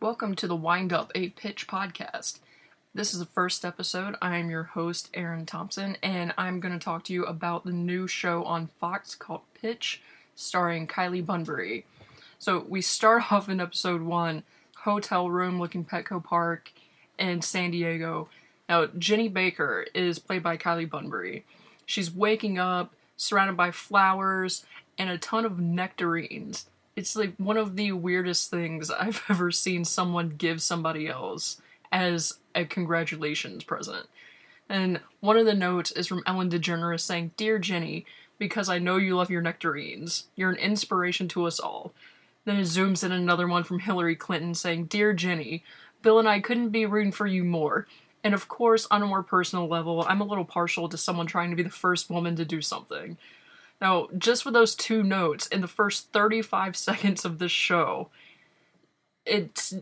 Welcome to the Wind Up a Pitch podcast. This is the first episode. I am your host, Erin Thompson, and I'm going to talk to you about the new show on Fox called Pitch, starring Kylie Bunbury. So, we start off in episode one hotel room looking Petco Park in San Diego. Now, Ginny Baker is played by Kylie Bunbury. She's waking up surrounded by flowers and a ton of nectarines. It's like one of the weirdest things I've ever seen someone give somebody else as a congratulations present. And one of the notes is from Ellen DeGeneres saying, Dear Ginny, because I know you love your nectarines. You're an inspiration to us all. Then it zooms in another one from Hillary Clinton saying, Dear Ginny, Bill and I couldn't be rooting for you more. And of course, on a more personal level, I'm a little partial to someone trying to be the first woman to do something. Now, just with those two notes in the first 35 seconds of this show, it's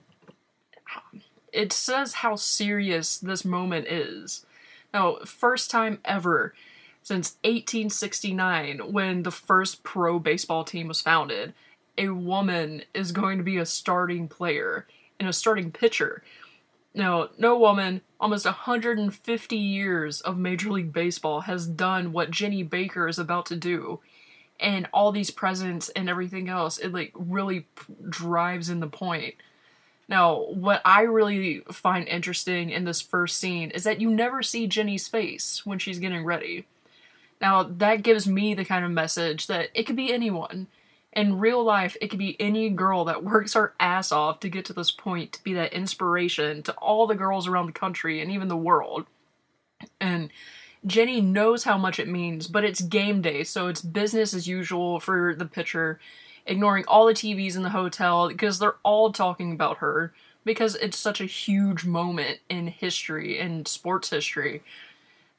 it says how serious this moment is. Now, first time ever since 1869 when the first pro baseball team was founded, a woman is going to be a starting player and a starting pitcher. Now, no woman, almost 150 years of Major League Baseball has done what Ginny Baker is about to do. And all these presents and everything else, it like really drives in the point. Now, what I really find interesting in this first scene is that you never see Ginny's face when she's getting ready. Now, that gives me the kind of message that it could be anyone. In real life, it could be any girl that works her ass off to get to this point, to be that inspiration to all the girls around the country and even the world. And Ginny knows how much it means, but it's game day, so it's business as usual for the pitcher, ignoring all the TVs in the hotel because they're all talking about her because it's such a huge moment in history, in sports history.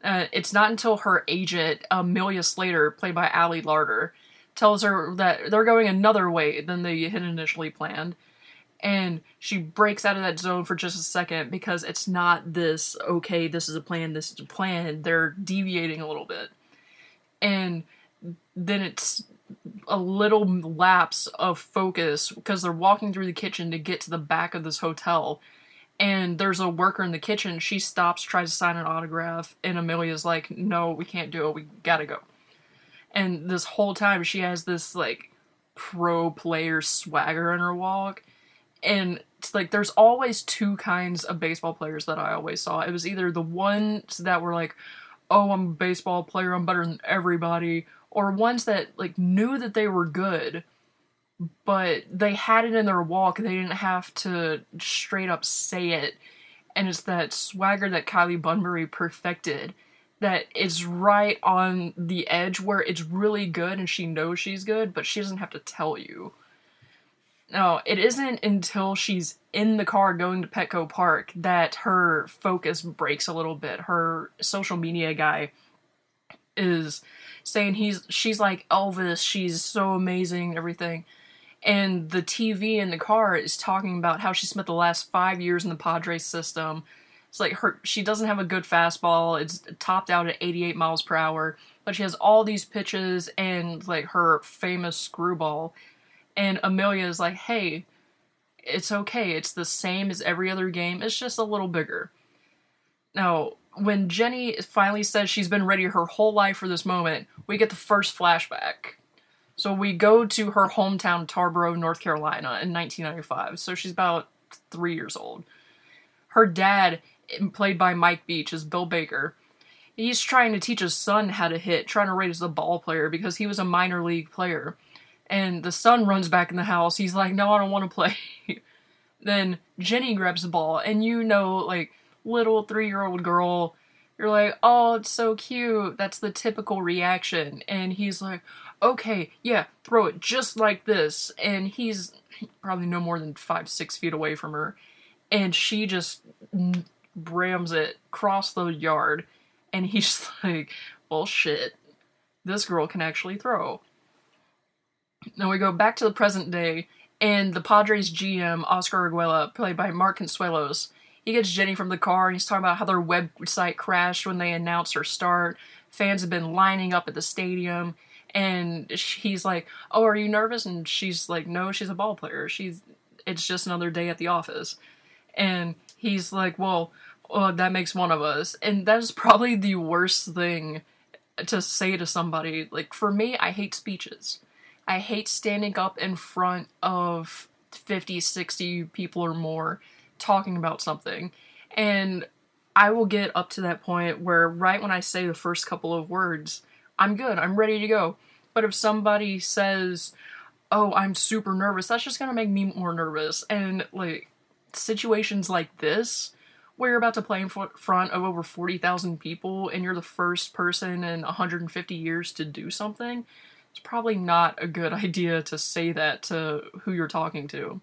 Uh, it's not until her agent, Amelia Slater, played by Ali Larter, tells her that they're going another way than they had initially planned. And she breaks out of that zone for just a second because it's not this, okay, this is a plan, this is a plan. They're deviating a little bit. And then it's a little lapse of focus because they're walking through the kitchen to get to the back of this hotel. And there's a worker in the kitchen. She stops, tries to sign an autograph, and Amelia's like, no, we can't do it. We gotta go and this whole time she has this like pro player swagger in her walk and it's like there's always two kinds of baseball players that I always saw. It was either the ones that were like, "Oh, I'm a baseball player, I'm better than everybody," or ones that like knew that they were good, but they had it in their walk. They didn't have to straight up say it. And it's that swagger that Kylie Bunbury perfected that is right on the edge where it's really good and she knows she's good, but she doesn't have to tell you. No, it isn't until she's in the car going to Petco Park that her focus breaks a little bit. Her social media guy is saying he's she's like Elvis, she's so amazing, everything. And the TV in the car is talking about how she spent the last five years in the Padres system it's like her she doesn't have a good fastball. It's topped out at 88 miles per hour, but she has all these pitches and like her famous screwball. And Amelia is like, "Hey, it's okay. It's the same as every other game. It's just a little bigger." Now, when Ginny finally says she's been ready her whole life for this moment, we get the first flashback. So we go to her hometown, Tarboro, North Carolina, in 1995. So she's about three years old. Her dad played by Mike Beach, is Bill Baker. He's trying to teach his son how to hit, trying to raise a ball player because he was a minor league player. And the son runs back in the house. He's like, No, I don't want to play. then Ginny grabs the ball, and you know, like, little three year old girl, you're like, Oh, it's so cute. That's the typical reaction. And he's like, Okay, yeah, throw it just like this. And he's probably no more than five, six feet away from her. And she just brams it across the yard, and he's like, well, shit, this girl can actually throw. Now we go back to the present day, and the Padres GM, Oscar Arguella, played by Mark Consuelos, he gets Ginny from the car and he's talking about how their website crashed when they announced her start. Fans have been lining up at the stadium, and he's like, "Oh, are you nervous?" And she's like, "No, she's a ball player. She's it's just another day at the office. And he's like, well, oh, that makes one of us. And that is probably the worst thing to say to somebody. Like, for me, I hate speeches. I hate standing up in front of 50, 60 people or more talking about something. And I will get up to that point where, right when I say the first couple of words, I'm good, I'm ready to go. But if somebody says, Oh, I'm super nervous, that's just gonna make me more nervous. And, like, situations like this, where you're about to play in front of over 40,000 people and you're the first person in 150 years to do something, it's probably not a good idea to say that to who you're talking to.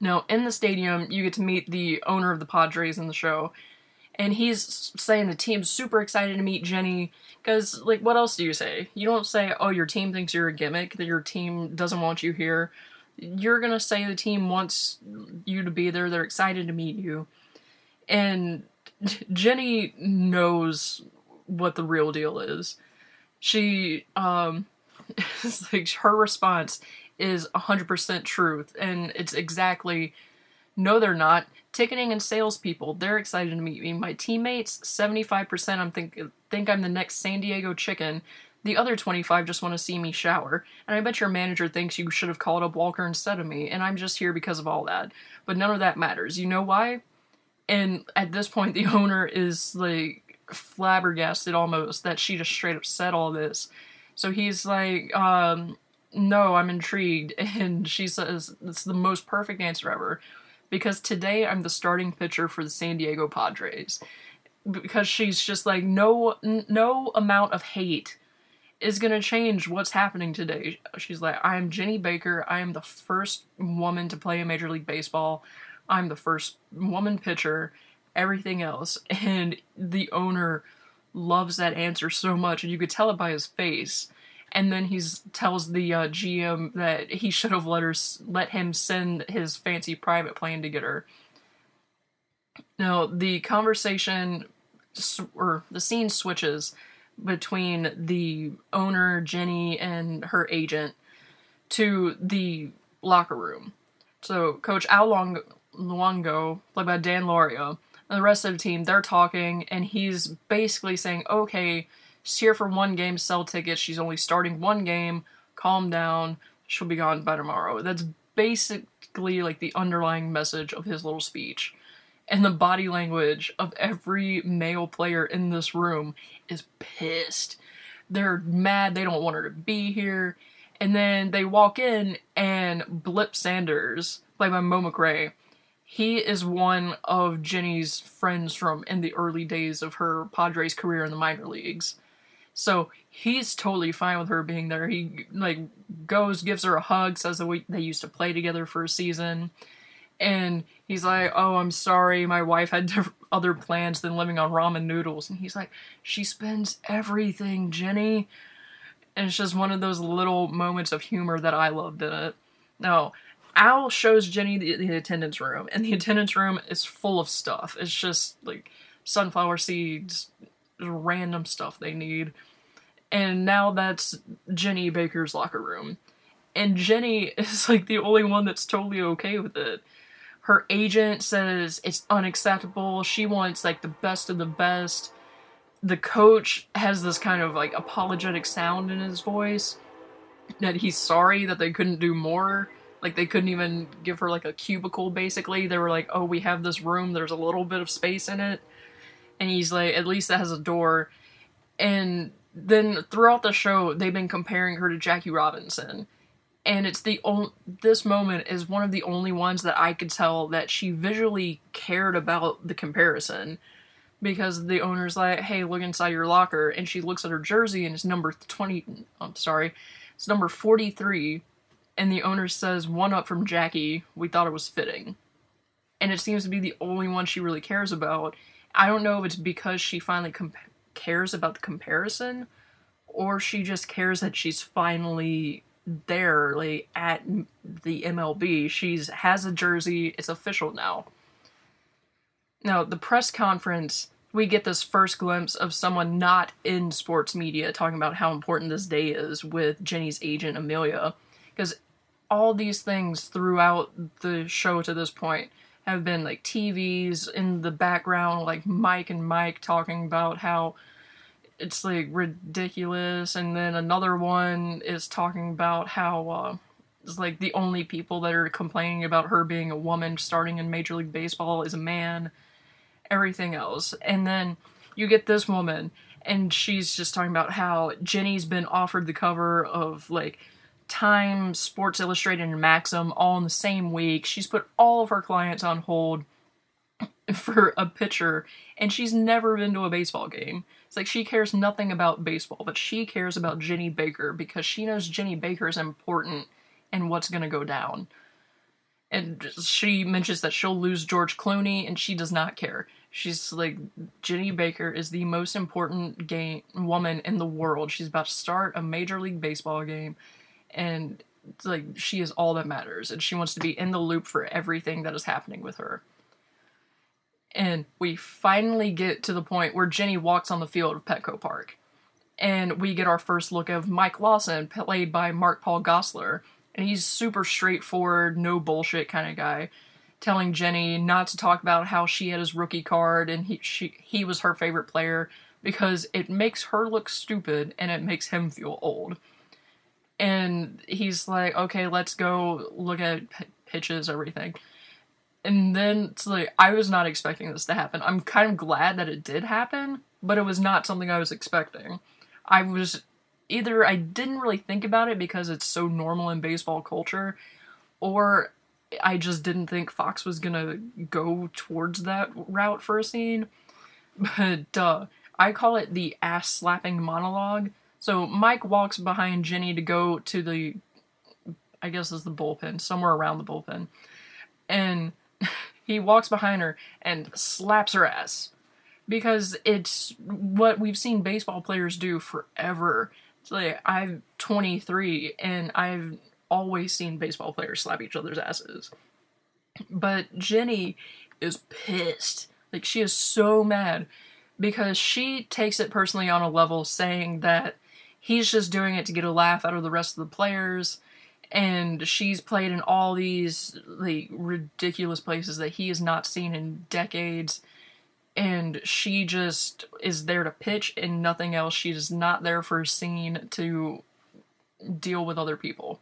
Now, in the stadium, you get to meet the owner of the Padres in the show, and he's saying the team's super excited to meet Ginny because, like, what else do you say? You don't say, "Oh, your team thinks you're a gimmick; that your team doesn't want you here." You're gonna say the team wants you to be there; they're excited to meet you, and Ginny knows what the real deal is. She, um, like her response is 100% truth, and it's exactly no, they're not. Ticketing and salespeople, they're excited to meet me. My teammates, 75% I'm think think I'm the next San Diego chicken. The other 25 just want to see me shower. And I bet your manager thinks you should have called up Walker instead of me, and I'm just here because of all that. But none of that matters. You know why? And at this point, the owner is like flabbergasted almost that she just straight up said all this. So he's like, um, no, I'm intrigued. And she says, it's the most perfect answer ever. Because today I'm the starting pitcher for the San Diego Padres. Because she's just like, no, no amount of hate is going to change what's happening today. She's like, I am Ginny Baker. I am the first woman to play in Major League Baseball. I'm the first woman pitcher. Everything else. And the owner loves that answer so much. And you could tell it by his face and then he tells the uh, GM that he should have let her let him send his fancy private plane to get her. Now the conversation or the scene switches between the owner Ginny and her agent to the locker room. So Coach Al Long- Luongo, played by Dan Lauria, and the rest of the team, they're talking, and he's basically saying, "Okay." She's here for one game, sell tickets. She's only starting one game. Calm down. She'll be gone by tomorrow. That's basically like the underlying message of his little speech. And the body language of every male player in this room is pissed. They're mad they don't want her to be here. And then they walk in and Blip Sanders, played by Mo McRae, he is one of Ginny's friends from in the early days of her Padres career in the minor leagues. So he's totally fine with her being there. He like goes, gives her a hug, says that we, they used to play together for a season, and he's like, "Oh, I'm sorry, my wife had other plans than living on ramen noodles." And he's like, "She spends everything, Ginny." And it's just one of those little moments of humor that I loved in it. Now, Al shows Ginny the, the attendance room, and the attendance room is full of stuff. It's just like sunflower seeds, random stuff they need. And now that's Ginny Baker's locker room. And Ginny is like the only one that's totally okay with it. Her agent says it's unacceptable. She wants like the best of the best. The coach has this kind of like apologetic sound in his voice that he's sorry that they couldn't do more. Like they couldn't even give her like a cubicle basically. They were like, "Oh, we have this room. There's a little bit of space in it." and he's like, at least that has a door. And then throughout the show, they've been comparing her to Jackie Robinson. And it's the only, this moment is one of the only ones that I could tell that she visually cared about the comparison. Because the owner's like, hey, look inside your locker. And she looks at her jersey and it's number 20, I'm sorry, it's number 43. And the owner says, one up from Jackie, we thought it was fitting. And it seems to be the only one she really cares about I don't know if it's because she finally comp- cares about the comparison or she just cares that she's finally there like at the MLB. She's has a jersey, it's official now. Now, the press conference, we get this first glimpse of someone not in sports media talking about how important this day is with Ginny's agent Amelia because all these things throughout the show to this point have been like TVs in the background, like Mike and Mike talking about how it's like ridiculous, and then another one is talking about how uh, it's like the only people that are complaining about her being a woman starting in Major League Baseball is a man, everything else, and then you get this woman, and she's just talking about how Ginny's been offered the cover of like Time, Sports Illustrated, and Maxim all in the same week. She's put all of her clients on hold for a pitcher, and she's never been to a baseball game. It's like she cares nothing about baseball, but she cares about Ginny Baker because she knows Ginny Baker is important and what's going to go down. And she mentions that she'll lose George Clooney, and she does not care. She's like, Ginny Baker is the most important game woman in the world. She's about to start a Major League Baseball game and like she is all that matters and she wants to be in the loop for everything that is happening with her. And we finally get to the point where ginny walks on the field of petco park and we get our first look of mike lawson played by mark paul gosselaar and he's super straightforward no bullshit kind of guy telling ginny not to talk about how she had his rookie card and he she he was her favorite player because it makes her look stupid and it makes him feel old and he's like, okay, let's go look at p- pitches, everything. And then it's like, I was not expecting this to happen. I'm kind of glad that it did happen, but it was not something I was expecting. I was either I didn't really think about it because it's so normal in baseball culture, or I just didn't think Fox was gonna go towards that route for a scene. But uh, I call it the ass slapping monologue so Mike walks behind Ginny to go to the, I guess is the bullpen, somewhere around the bullpen, and he walks behind her and slaps her ass because it's what we've seen baseball players do forever. It's like I'm 23 and I've always seen baseball players slap each other's asses. But Ginny is pissed. Like she is so mad because she takes it personally on a level saying that he's just doing it to get a laugh out of the rest of the players. And she's played in all these like ridiculous places that he has not seen in decades. And she just is there to pitch and nothing else. She is not there for a scene to deal with other people.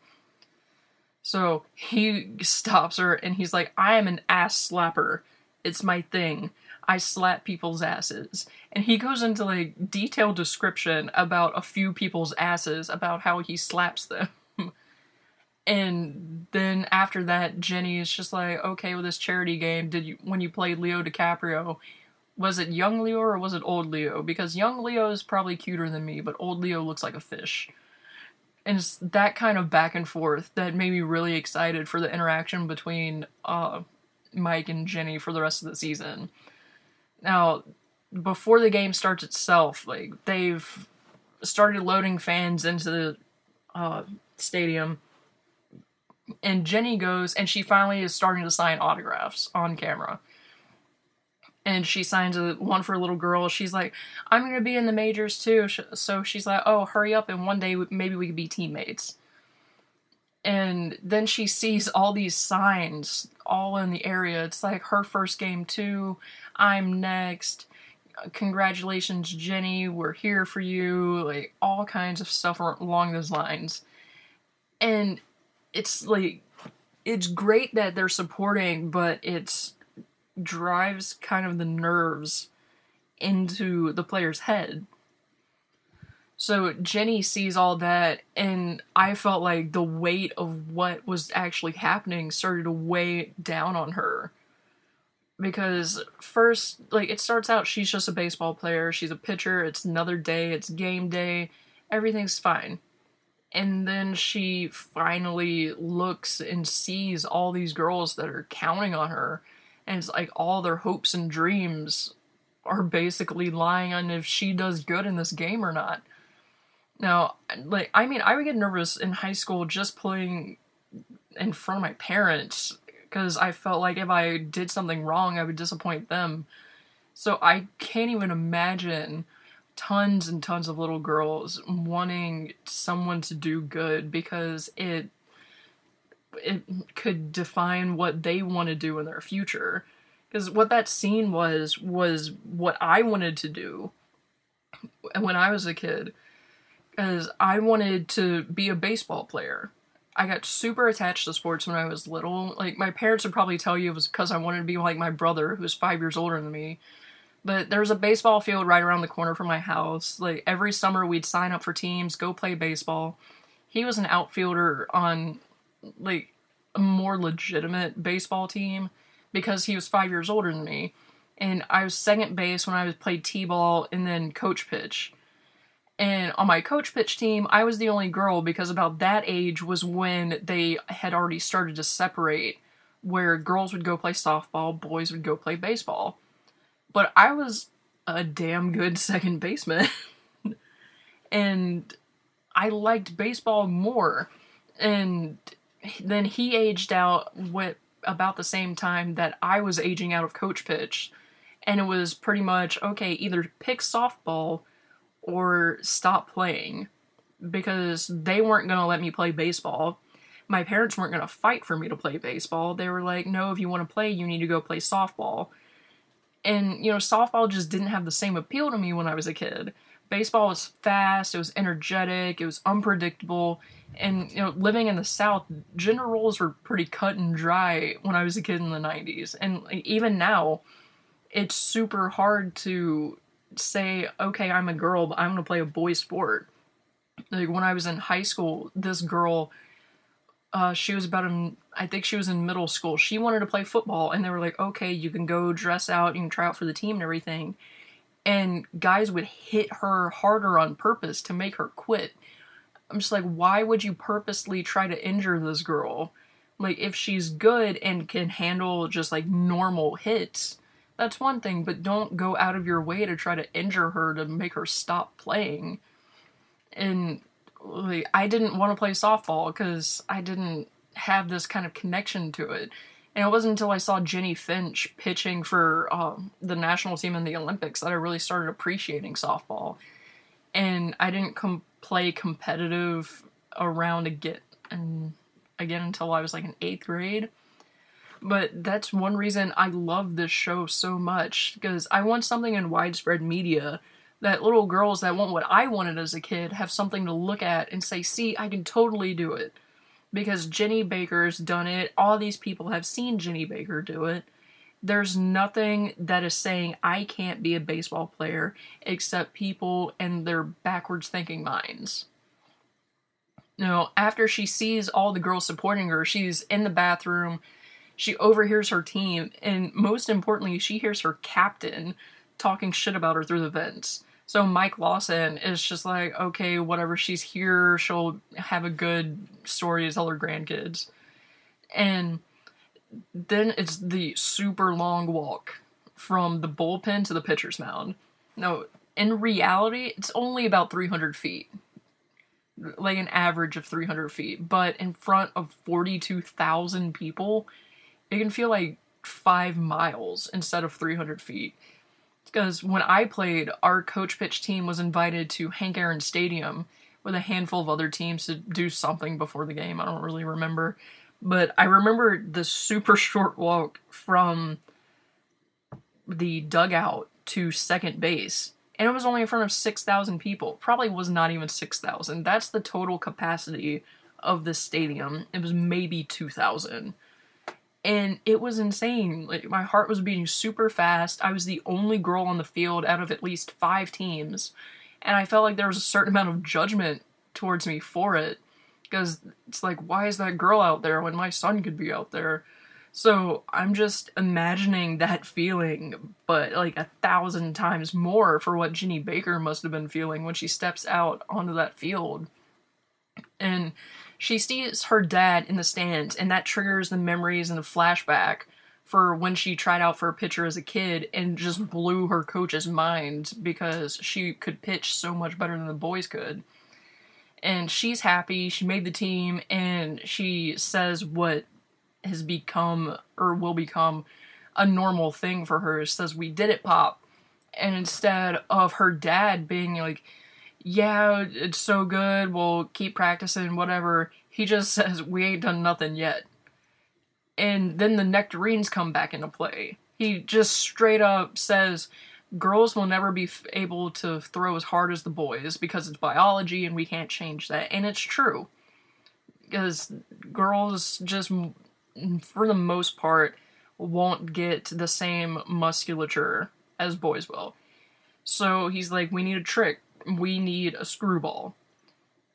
So he stops her and he's like i am an ass slapper. It's my thing I slap people's asses. And he goes into like detailed description about a few people's asses, about how he slaps them. and then after that, Ginny is just like, okay, with this charity game, did you when you played Leo DiCaprio, was it young Leo or was it old Leo? Because young Leo is probably cuter than me, but old Leo looks like a fish. And it's that kind of back and forth that made me really excited for the interaction between uh, Mike and Ginny for the rest of the season. Now, before the game starts itself, like they've started loading fans into the uh, stadium, and Ginny goes and she finally is starting to sign autographs on camera. And she signs a, one for a little girl. She's like, "I'm gonna be in the majors too." So she's like, "Oh, hurry up, and one day maybe we could be teammates." and then she sees all these signs all in the area. It's like her first game too. I'm next. Congratulations, Ginny. We're here for you. Like all kinds of stuff along those lines. And it's like it's great that they're supporting, but it's drives kind of the nerves into the player's head so Ginny sees all that, and I felt like the weight of what was actually happening started to weigh down on her. Because first, like, it starts out, she's just a baseball player, she's a pitcher, it's another day, it's game day, everything's fine. And then she finally looks and sees all these girls that are counting on her, and it's like all their hopes and dreams are basically lying on if she does good in this game or not now, like, I mean, I would get nervous in high school just playing in front of my parents because I felt like if I did something wrong, I would disappoint them. So I can't even imagine tons and tons of little girls wanting someone to do good because it it could define what they want to do in their future. Because what that scene was was what I wanted to do when I was a kid. Because I wanted to be a baseball player. I got super attached to sports when I was little. Like my parents would probably tell you it was because I wanted to be like my brother, who was five years older than me. But there's a baseball field right around the corner from my house. Like every summer, we'd sign up for teams, go play baseball. He was an outfielder on like a more legitimate baseball team because he was five years older than me. And I was second base when I was played t-ball and then coach pitch. And on my coach pitch team, I was the only girl because about that age was when they had already started to separate, where girls would go play softball, boys would go play baseball. But I was a damn good second baseman. and I liked baseball more. And then he aged out with about the same time that I was aging out of coach pitch. And it was pretty much okay, either pick softball or stop playing because they weren't going to let me play baseball. My parents weren't going to fight for me to play baseball. They were like, no, if you want to play, you need to go play softball. And, you know, softball just didn't have the same appeal to me when I was a kid. Baseball was fast, it was energetic, it was unpredictable. And, you know, living in the South, gender roles were pretty cut and dry when I was a kid in the 90s. And even now, it's super hard to say, okay, I'm a girl, but I'm going to play a boy sport. Like when I was in high school, this girl, uh, she was about in, I think she was in middle school. She wanted to play football, and they were like, okay, you can go dress out, you can try out for the team and everything. And guys would hit her harder on purpose to make her quit. I'm just like, why would you purposely try to injure this girl? Like, if she's good and can handle just like normal hits, that's one thing, but don't go out of your way to try to injure her to make her stop playing. And like, I didn't want to play softball because I didn't have this kind of connection to it. And it wasn't until I saw Jennie Finch pitching for um, the national team in the Olympics that I really started appreciating softball. And I didn't com- play competitive around again, and again until I was like in eighth grade. But that's one reason I love this show so much because I want something in widespread media that little girls that want what I wanted as a kid have something to look at and say, see, I can totally do it. Because Ginny Baker's done it. All these people have seen Ginny Baker do it. There's nothing that is saying I can't be a baseball player except people and their backwards thinking minds. You know, after she sees all the girls supporting her, she's in the bathroom she overhears her team, and most importantly, she hears her captain talking shit about her through the vents. So Mike Lawson is just like, okay, whatever, she's here, she'll have a good story to tell her grandkids. And then it's the super long walk from the bullpen to the pitcher's mound. No, in reality, it's only about 300 feet. Like an average of 300 feet. But in front of 42,000 people, it can feel like five miles instead of 300 feet. Because when I played, our coach pitch team was invited to Hank Aaron Stadium with a handful of other teams to do something before the game. I don't really remember. But I remember the super short walk from the dugout to second base. And it was only in front of 6,000 people. Probably was not even 6,000. That's the total capacity of the stadium. It was maybe 2,000 and it was insane. Like my heart was beating super fast. I was the only girl on the field out of at least 5 teams, and I felt like there was a certain amount of judgment towards me for it because it's like why is that girl out there when my son could be out there? So I'm just imagining that feeling, but like a thousand times more for what Ginny Baker must have been feeling when she steps out onto that field. And she sees her dad in the stands, and that triggers the memories and the flashback for when she tried out for a pitcher as a kid and just blew her coach's mind because she could pitch so much better than the boys could. And she's happy, she made the team, and she says what has become or will become a normal thing for her. Says, We did it, Pop. And instead of her dad being like, yeah, it's so good. We'll keep practicing, whatever. he just says, We ain't done nothing yet. And then the nectarines come back into play. He just straight up says, Girls will never be f- able to throw as hard as the boys because it's biology and we can't change that. And it's true. Because girls just, for the most part, won't get the same musculature as boys will. So he's like, We need a trick. We need a screwball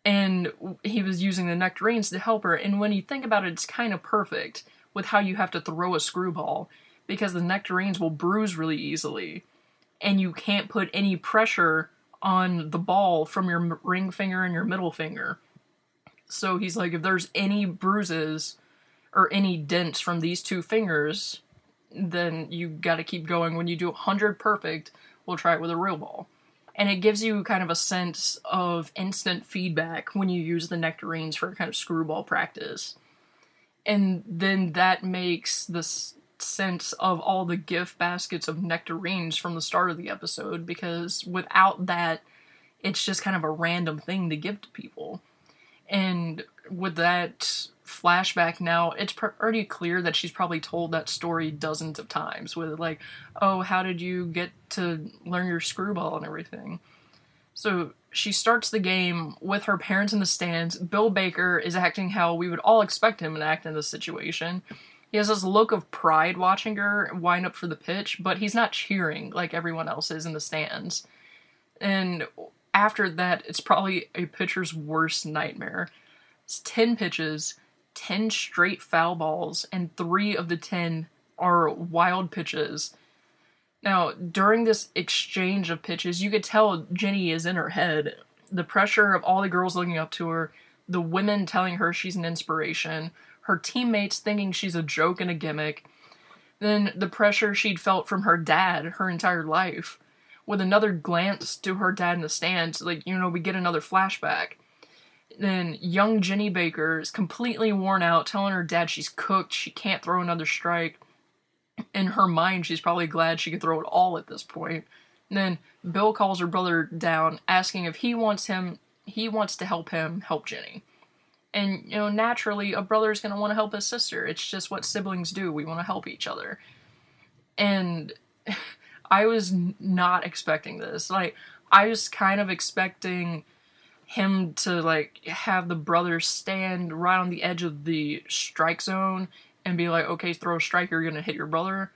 and he was using the nectarines to help her. And when you think about it, it's kind of perfect with how you have to throw a screwball because the nectarines will bruise really easily, and you can't put any pressure on the ball from your ring finger and your middle finger. So he's like, if there's any bruises or any dents from these two fingers, then you got to keep going. When you do 100 perfect, we'll try it with a real ball and it gives you kind of a sense of instant feedback when you use the nectarines for kind of screwball practice. And then that makes the sense of all the gift baskets of nectarines from the start of the episode because without that, it's just kind of a random thing to give to people. And with that flashback now, it's pretty clear that she's probably told that story dozens of times with like, oh, how did you get to learn your screwball and everything. So she starts the game with her parents in the stands. Bill Baker is acting how we would all expect him to act in this situation. He has this look of pride watching her wind up for the pitch, but he's not cheering like everyone else is in the stands. And after that, it's probably a pitcher's worst nightmare. It's 10 pitches, 10 straight foul balls, and three of the 10 are wild pitches. Now, during this exchange of pitches, you could tell Ginny is in her head. The pressure of all the girls looking up to her, the women telling her she's an inspiration, her teammates thinking she's a joke and a gimmick, then the pressure she'd felt from her dad her entire life. With another glance to her dad in the stands, like, you know, we get another flashback then young Ginny Baker is completely worn out, telling her dad she's cooked, she can't throw another strike. In her mind, she's probably glad she could throw it all at this point. And then Bill calls her brother down, asking if he wants him, he wants to help him help Ginny. And you know, naturally, a brother is going to want to help his sister. It's just what siblings do. We want to help each other. And I was not expecting this. Like, I was kind of expecting him to like have the brothers stand right on the edge of the strike zone and be like, okay, throw a strike, you're gonna hit your brother.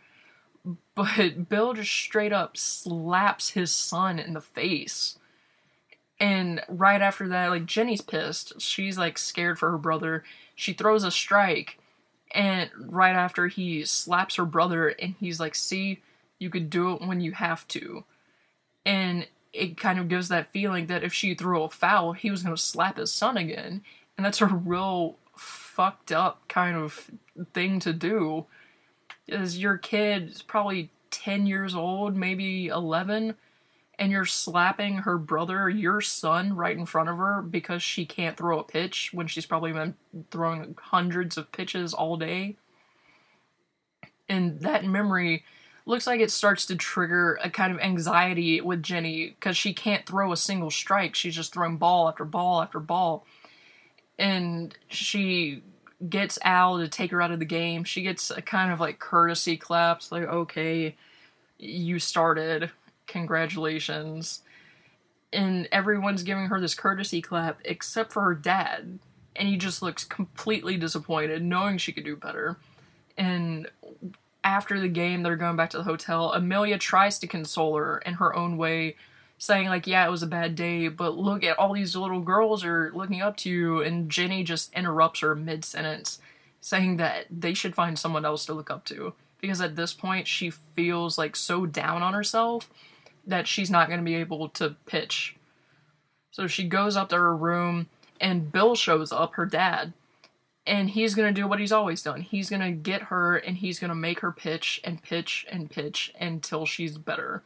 But Bill just straight up slaps his son in the face. And right after that, like Ginny's pissed. She's like scared for her brother. She throws a strike. And right after he slaps her brother, and he's like, see, you could do it when you have to. And it kind of gives that feeling that if she threw a foul, he was going to slap his son again. And that's a real fucked up kind of thing to do. Is your kid is probably 10 years old, maybe 11, and you're slapping her brother, your son, right in front of her because she can't throw a pitch when she's probably been throwing hundreds of pitches all day. And that memory looks like it starts to trigger a kind of anxiety with Ginny because she can't throw a single strike. She's just throwing ball after ball after ball. And she gets Al to take her out of the game. She gets a kind of like courtesy claps, like, okay, you started. Congratulations. And everyone's giving her this courtesy clap except for her dad. And he just looks completely disappointed, knowing she could do better. And after the game, they're going back to the hotel. Amelia tries to console her in her own way, saying, like, yeah, it was a bad day, but look at all these little girls are looking up to you. And Ginny just interrupts her mid sentence, saying that they should find someone else to look up to. Because at this point, she feels like so down on herself that she's not going to be able to pitch. So she goes up to her room, and Bill shows up, her dad, and he's going to do what he's always done. He's going to get her and he's going to make her pitch and pitch and pitch until she's better.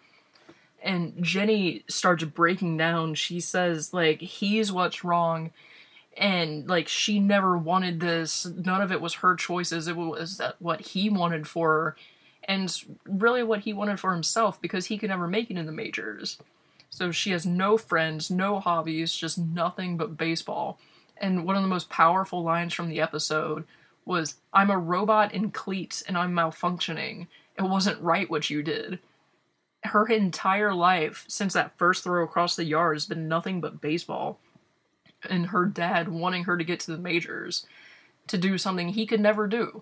And Ginny starts breaking down. She says, like, he's what's wrong. And, like, she never wanted this. None of it was her choices. It was what he wanted for her. And really what he wanted for himself because he could never make it in the majors. So she has no friends, no hobbies, just nothing but baseball And one of the most powerful lines from the episode was, I'm a robot in cleats and I'm malfunctioning. It wasn't right what you did. Her entire life, since that first throw across the yard, has been nothing but baseball. And her dad wanting her to get to the majors to do something he could never do.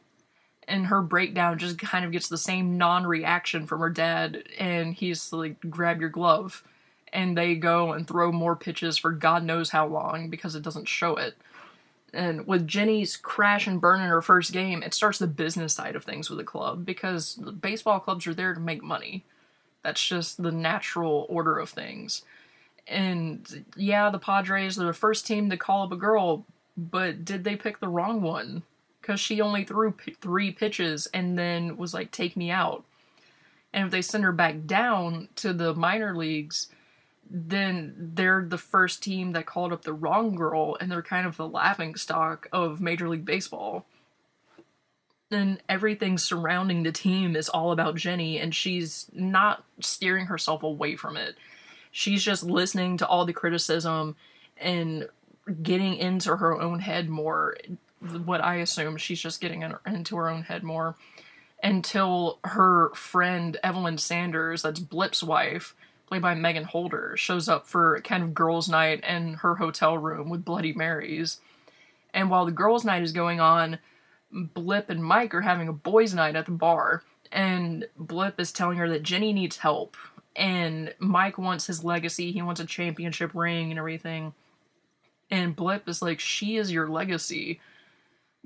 And her breakdown just kind of gets the same non reaction from her dad, and he's like, grab your glove. And they go and throw more pitches for God knows how long because it doesn't show it. And with Ginny's crash and burn in her first game, it starts the business side of things with the club because baseball clubs are there to make money. That's just the natural order of things. And yeah, the Padres are the first team to call up a girl, but did they pick the wrong one? Because she only threw p- three pitches and then was like, take me out. And if they send her back down to the minor leagues, then they're the first team that called up the wrong girl and they're kind of the laughing stock of Major League Baseball. And everything surrounding the team is all about Ginny, and she's not steering herself away from it. She's just listening to all the criticism and getting into her own head more. What I assume she's just getting in, into her own head more until her friend Evelyn Sanders, that's Blip's wife, played by Meagan Holder, shows up for kind of girls' night in her hotel room with Bloody Marys. And while the girls' night is going on, Blip and Mike are having a boys' night at the bar. And Blip is telling her that Ginny needs help. And Mike wants his legacy. He wants a championship ring and everything. And Blip is like, she is your legacy.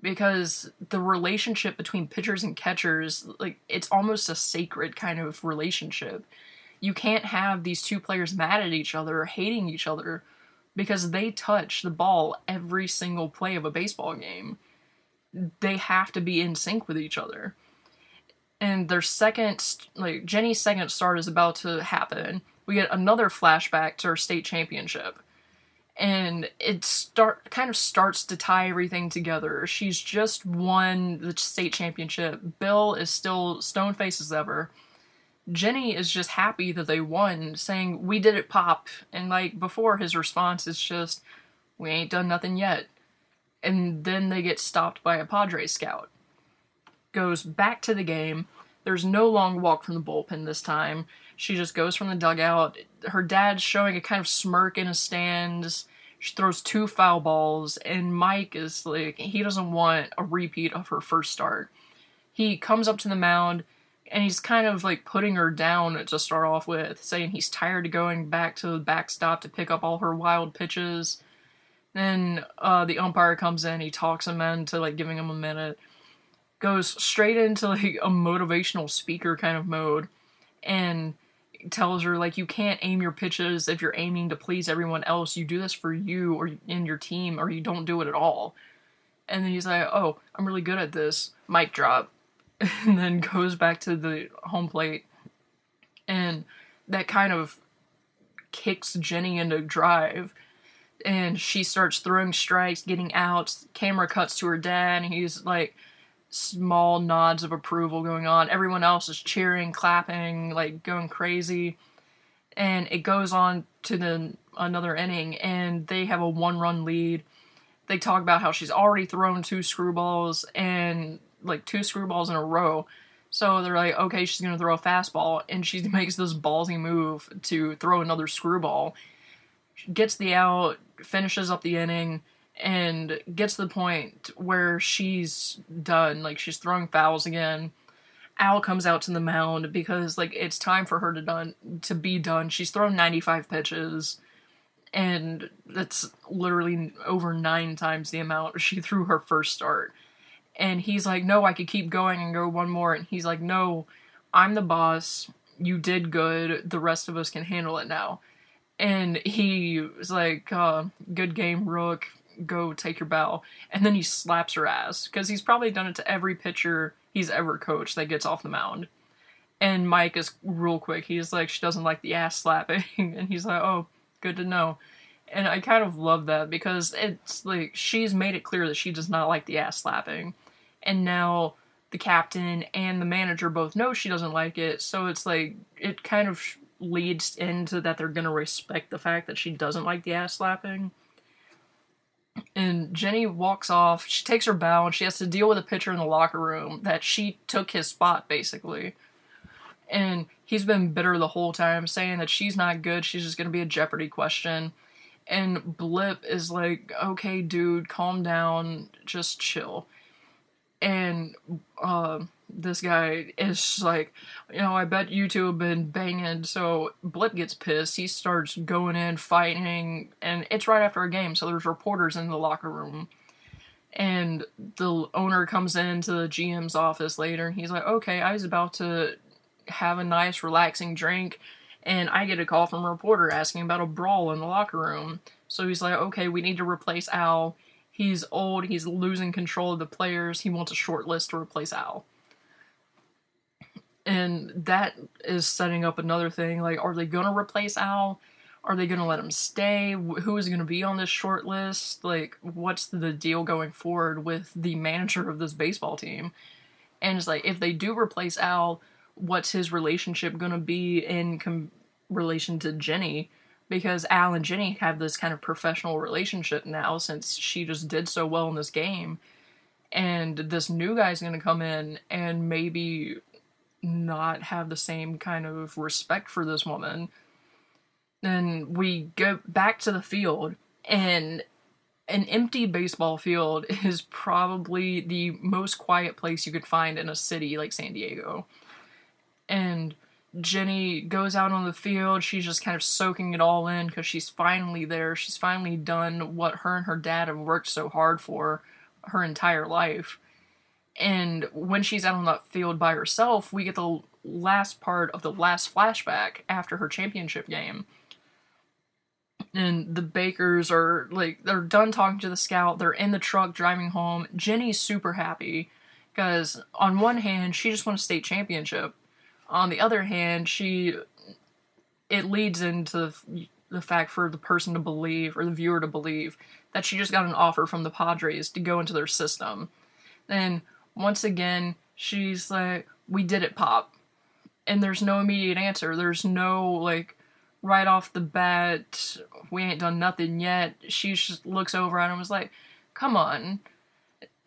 Because the relationship between pitchers and catchers, like, it's almost a sacred kind of relationship. You can't have these two players mad at each other or hating each other because they touch the ball every single play of a baseball game. They have to be in sync with each other. And their second, like, Ginny's second start is about to happen. We get another flashback to her state championship and it start kind of starts to tie everything together. She's just won the state championship. Bill is still stone face as ever. Ginny is just happy that they won, saying, We did it, Pop. And like before, his response is just, We ain't done nothing yet. And then they get stopped by a Padre scout. Goes back to the game. There's no long walk from the bullpen this time. She just goes from the dugout. Her dad's showing a kind of smirk in his stands. She throws two foul balls, and Mike is like, he doesn't want a repeat of her first start. He comes up to the mound, and he's kind of like putting her down to start off with, saying he's tired of going back to the backstop to pick up all her wild pitches. Then uh, the umpire comes in, he talks him into like giving him a minute, goes straight into like a motivational speaker kind of mode, and tells her like you can't aim your pitches if you're aiming to please everyone else. You do this for you or in your team, or you don't do it at all. And then he's like, "Oh, I'm really good at this." Mic drop, and then goes back to the home plate, and that kind of kicks Ginny into drive. And she starts throwing strikes, getting outs. Camera cuts to her dad, and he's like, small nods of approval going on. Everyone else is cheering, clapping, like going crazy. And it goes on to the another inning and they have a one run lead. They talk about how she's already thrown two screwballs and like two screwballs in a row. So they're like, okay, she's gonna throw a fastball, and she makes this ballsy move to throw another screwball. She gets the out, finishes up the inning, and gets to the point where she's done, like she's throwing fouls again. Al comes out to the mound because like it's time for her to done to be done. She's thrown 95 pitches and that's literally over 9 times the amount she threw her first start. And he's like, "No, I could keep going and go one more." And he's like, "No, I'm the boss. You did good. The rest of us can handle it now." And he was like, uh, "Good game, Rook go take your bow. And then he slaps her ass because he's probably done it to every pitcher he's ever coached that gets off the mound. And Mike is real quick. He's like, she doesn't like the ass slapping. and he's like, oh, good to know. And I kind of love that because it's like she's made it clear that she does not like the ass slapping. And now the captain and the manager both know she doesn't like it. So it's like, it kind of leads into that they're going to respect the fact that she doesn't like the ass slapping And Ginny walks off. She takes her bow and she has to deal with a pitcher in the locker room that she took his spot, basically. And he's been bitter the whole time, saying that she's not good. She's just going to be a Jeopardy question. And Blip is like, okay, dude, calm down. Just chill. And uh, this guy is like, you know, I bet you two have been banging. So Blip gets pissed. He starts going in, fighting, and it's right after a game. So there's reporters in the locker room. And the owner comes into the GM's office later, and he's like, okay, I was about to have a nice, relaxing drink, and I get a call from a reporter asking about a brawl in the locker room. So he's like, okay, we need to replace Al. He's old, he's losing control of the players. He wants a short list to replace Al and that is setting up another thing. Like, are they gonna replace Al? Are they gonna let him stay? Who is gonna be on this short list? Like, what's the deal going forward with the manager of this baseball team? And it's like, if they do replace Al, what's his relationship gonna be in com- relation to Ginny? Because Al and Ginny have this kind of professional relationship now since she just did so well in this game. And this new guy's gonna come in and maybe not have the same kind of respect for this woman. Then we go back to the field, and an empty baseball field is probably the most quiet place you could find in a city like San Diego. And Ginny goes out on the field. She's just kind of soaking it all in because she's finally there. She's finally done what her and her dad have worked so hard for her entire life. And when she's out on that field by herself, we get the last part of the last flashback after her championship game. And the Bakers are like, they're done talking to the scout. They're in the truck driving home. Ginny's super happy because, on one hand, she just won a state championship. On the other hand, she, it leads into the fact for the person to believe, or the viewer to believe, that she just got an offer from the Padres to go into their system. Then once again, she's like, We did it, Pop. And there's no immediate answer. There's no, like, right off the bat, we ain't done nothing yet. She just looks over at him and was like, Come on.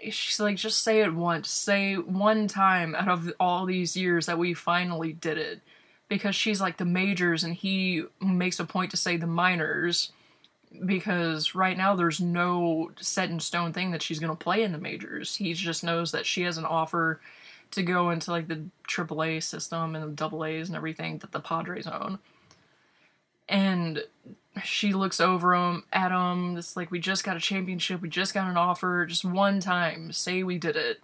She's like, Just say it once. Say one time out of all these years that we finally did it. Because she's like the majors and he makes a point to say the minors because right now there's no set in stone thing that she's going to play in the majors. He just knows that she has an offer to go into like the AAA system and the double A's and everything that the Padres own. And she looks over him at him. It's like we just got a championship. We just got an offer. Just one time, say we did it.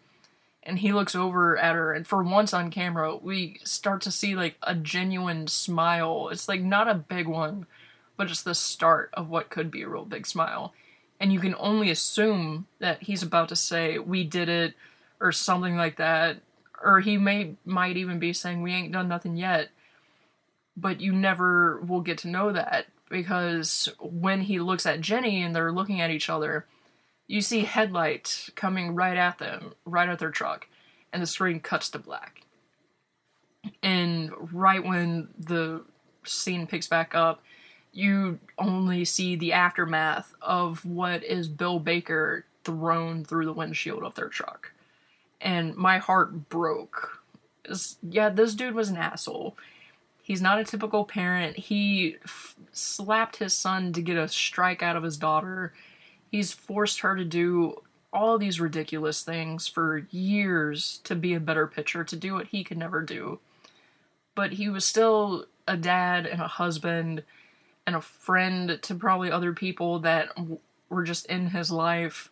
And he looks over at her, and for once on camera, we start to see like a genuine smile. It's like not a big one, but just the start of what could be a real big smile. And you can only assume that he's about to say, We did it, or something like that. Or he may might even be saying, We ain't done nothing yet. But you never will get to know that because when he looks at Ginny and they're looking at each other, you see headlights coming right at them, right at their truck, and the screen cuts to black. And right when the scene picks back up, you only see the aftermath of what is Bill Baker thrown through the windshield of their truck. And my heart broke. Yeah, this dude was an asshole. He's not a typical parent. He f- slapped his son to get a strike out of his daughter. He's forced her to do all these ridiculous things for years to be a better pitcher, to do what he could never do. But he was still a dad and a husband and a friend to probably other people that were just in his life.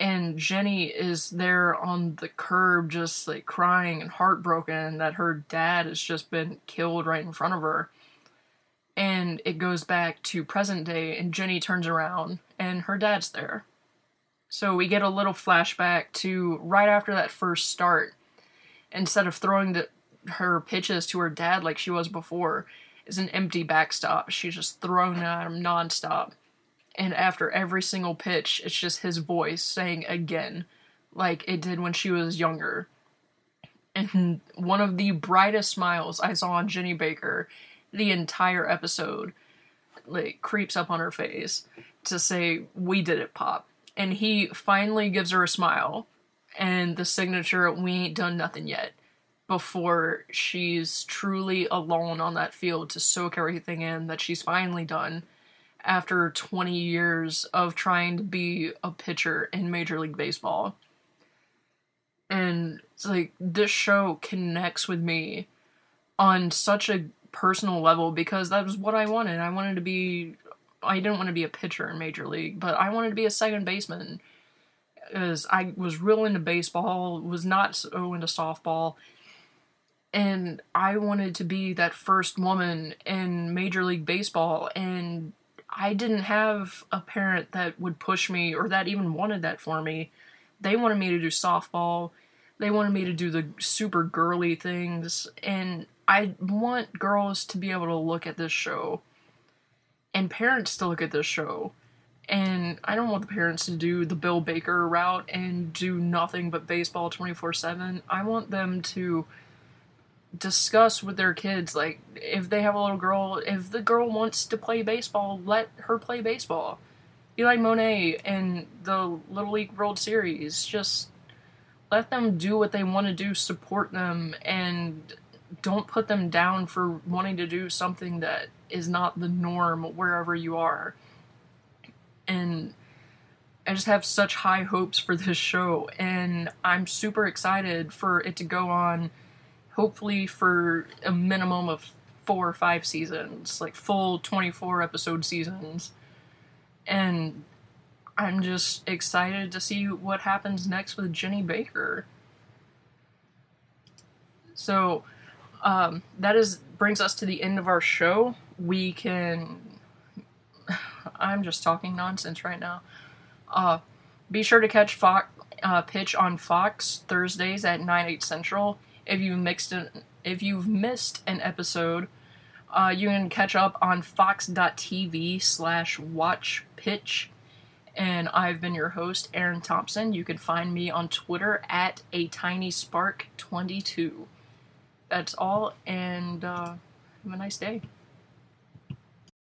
And Ginny is there on the curb, just like crying and heartbroken that her dad has just been killed right in front of her. And it goes back to present day, and Ginny turns around, and her dad's there. So we get a little flashback to right after that first start. Instead of throwing the, her pitches to her dad like she was before, is an empty backstop. She's just throwing at him nonstop. And after every single pitch, it's just his voice saying again, like it did when she was younger. And one of the brightest smiles I saw on Ginny Baker the entire episode. like creeps up on her face to say, "We did it, Pop." And he finally gives her a smile and the signature, "We ain't done nothing yet." Before she's truly alone on that field to soak everything in that she's finally done after 20 years of trying to be a pitcher in Major League Baseball. And it's like this show connects with me on such a personal level because that was what I wanted. I wanted to be I didn't want to be a pitcher in Major League, but I wanted to be a second baseman. As I was real into baseball, was not so into softball, and I wanted to be that first woman in Major League Baseball, and I didn't have a parent that would push me or that even wanted that for me. They wanted me to do softball. They wanted me to do the super girly things, and I want girls to be able to look at this show and parents to look at this show. And I don't want the parents to do the Bill Baker route and do nothing but baseball 24 7. I want them to discuss with their kids, like, if they have a little girl, if the girl wants to play baseball, let her play baseball. Eli Monet and the Little League World Series, just let them do what they want to do, support them, and don't put them down for wanting to do something that is not the norm wherever you are. And I just have such high hopes for this show, and I'm super excited for it to go on, hopefully, for a minimum of four or five seasons, like full 24 episode seasons. And I'm just excited to see what happens next with Ginny Baker. So, um, that is brings us to the end of our show. We can. I'm just talking nonsense right now. Uh, be sure to catch Fox uh, pitch on Fox Thursdays at 9 8 Central. If you mixed an, if you've missed an episode, uh, you can catch up on fox.tv slash watch pitch. And I've been your host, Erin Thompson. You can find me on Twitter at a tiny spark 22 that's all, and uh, have a nice day.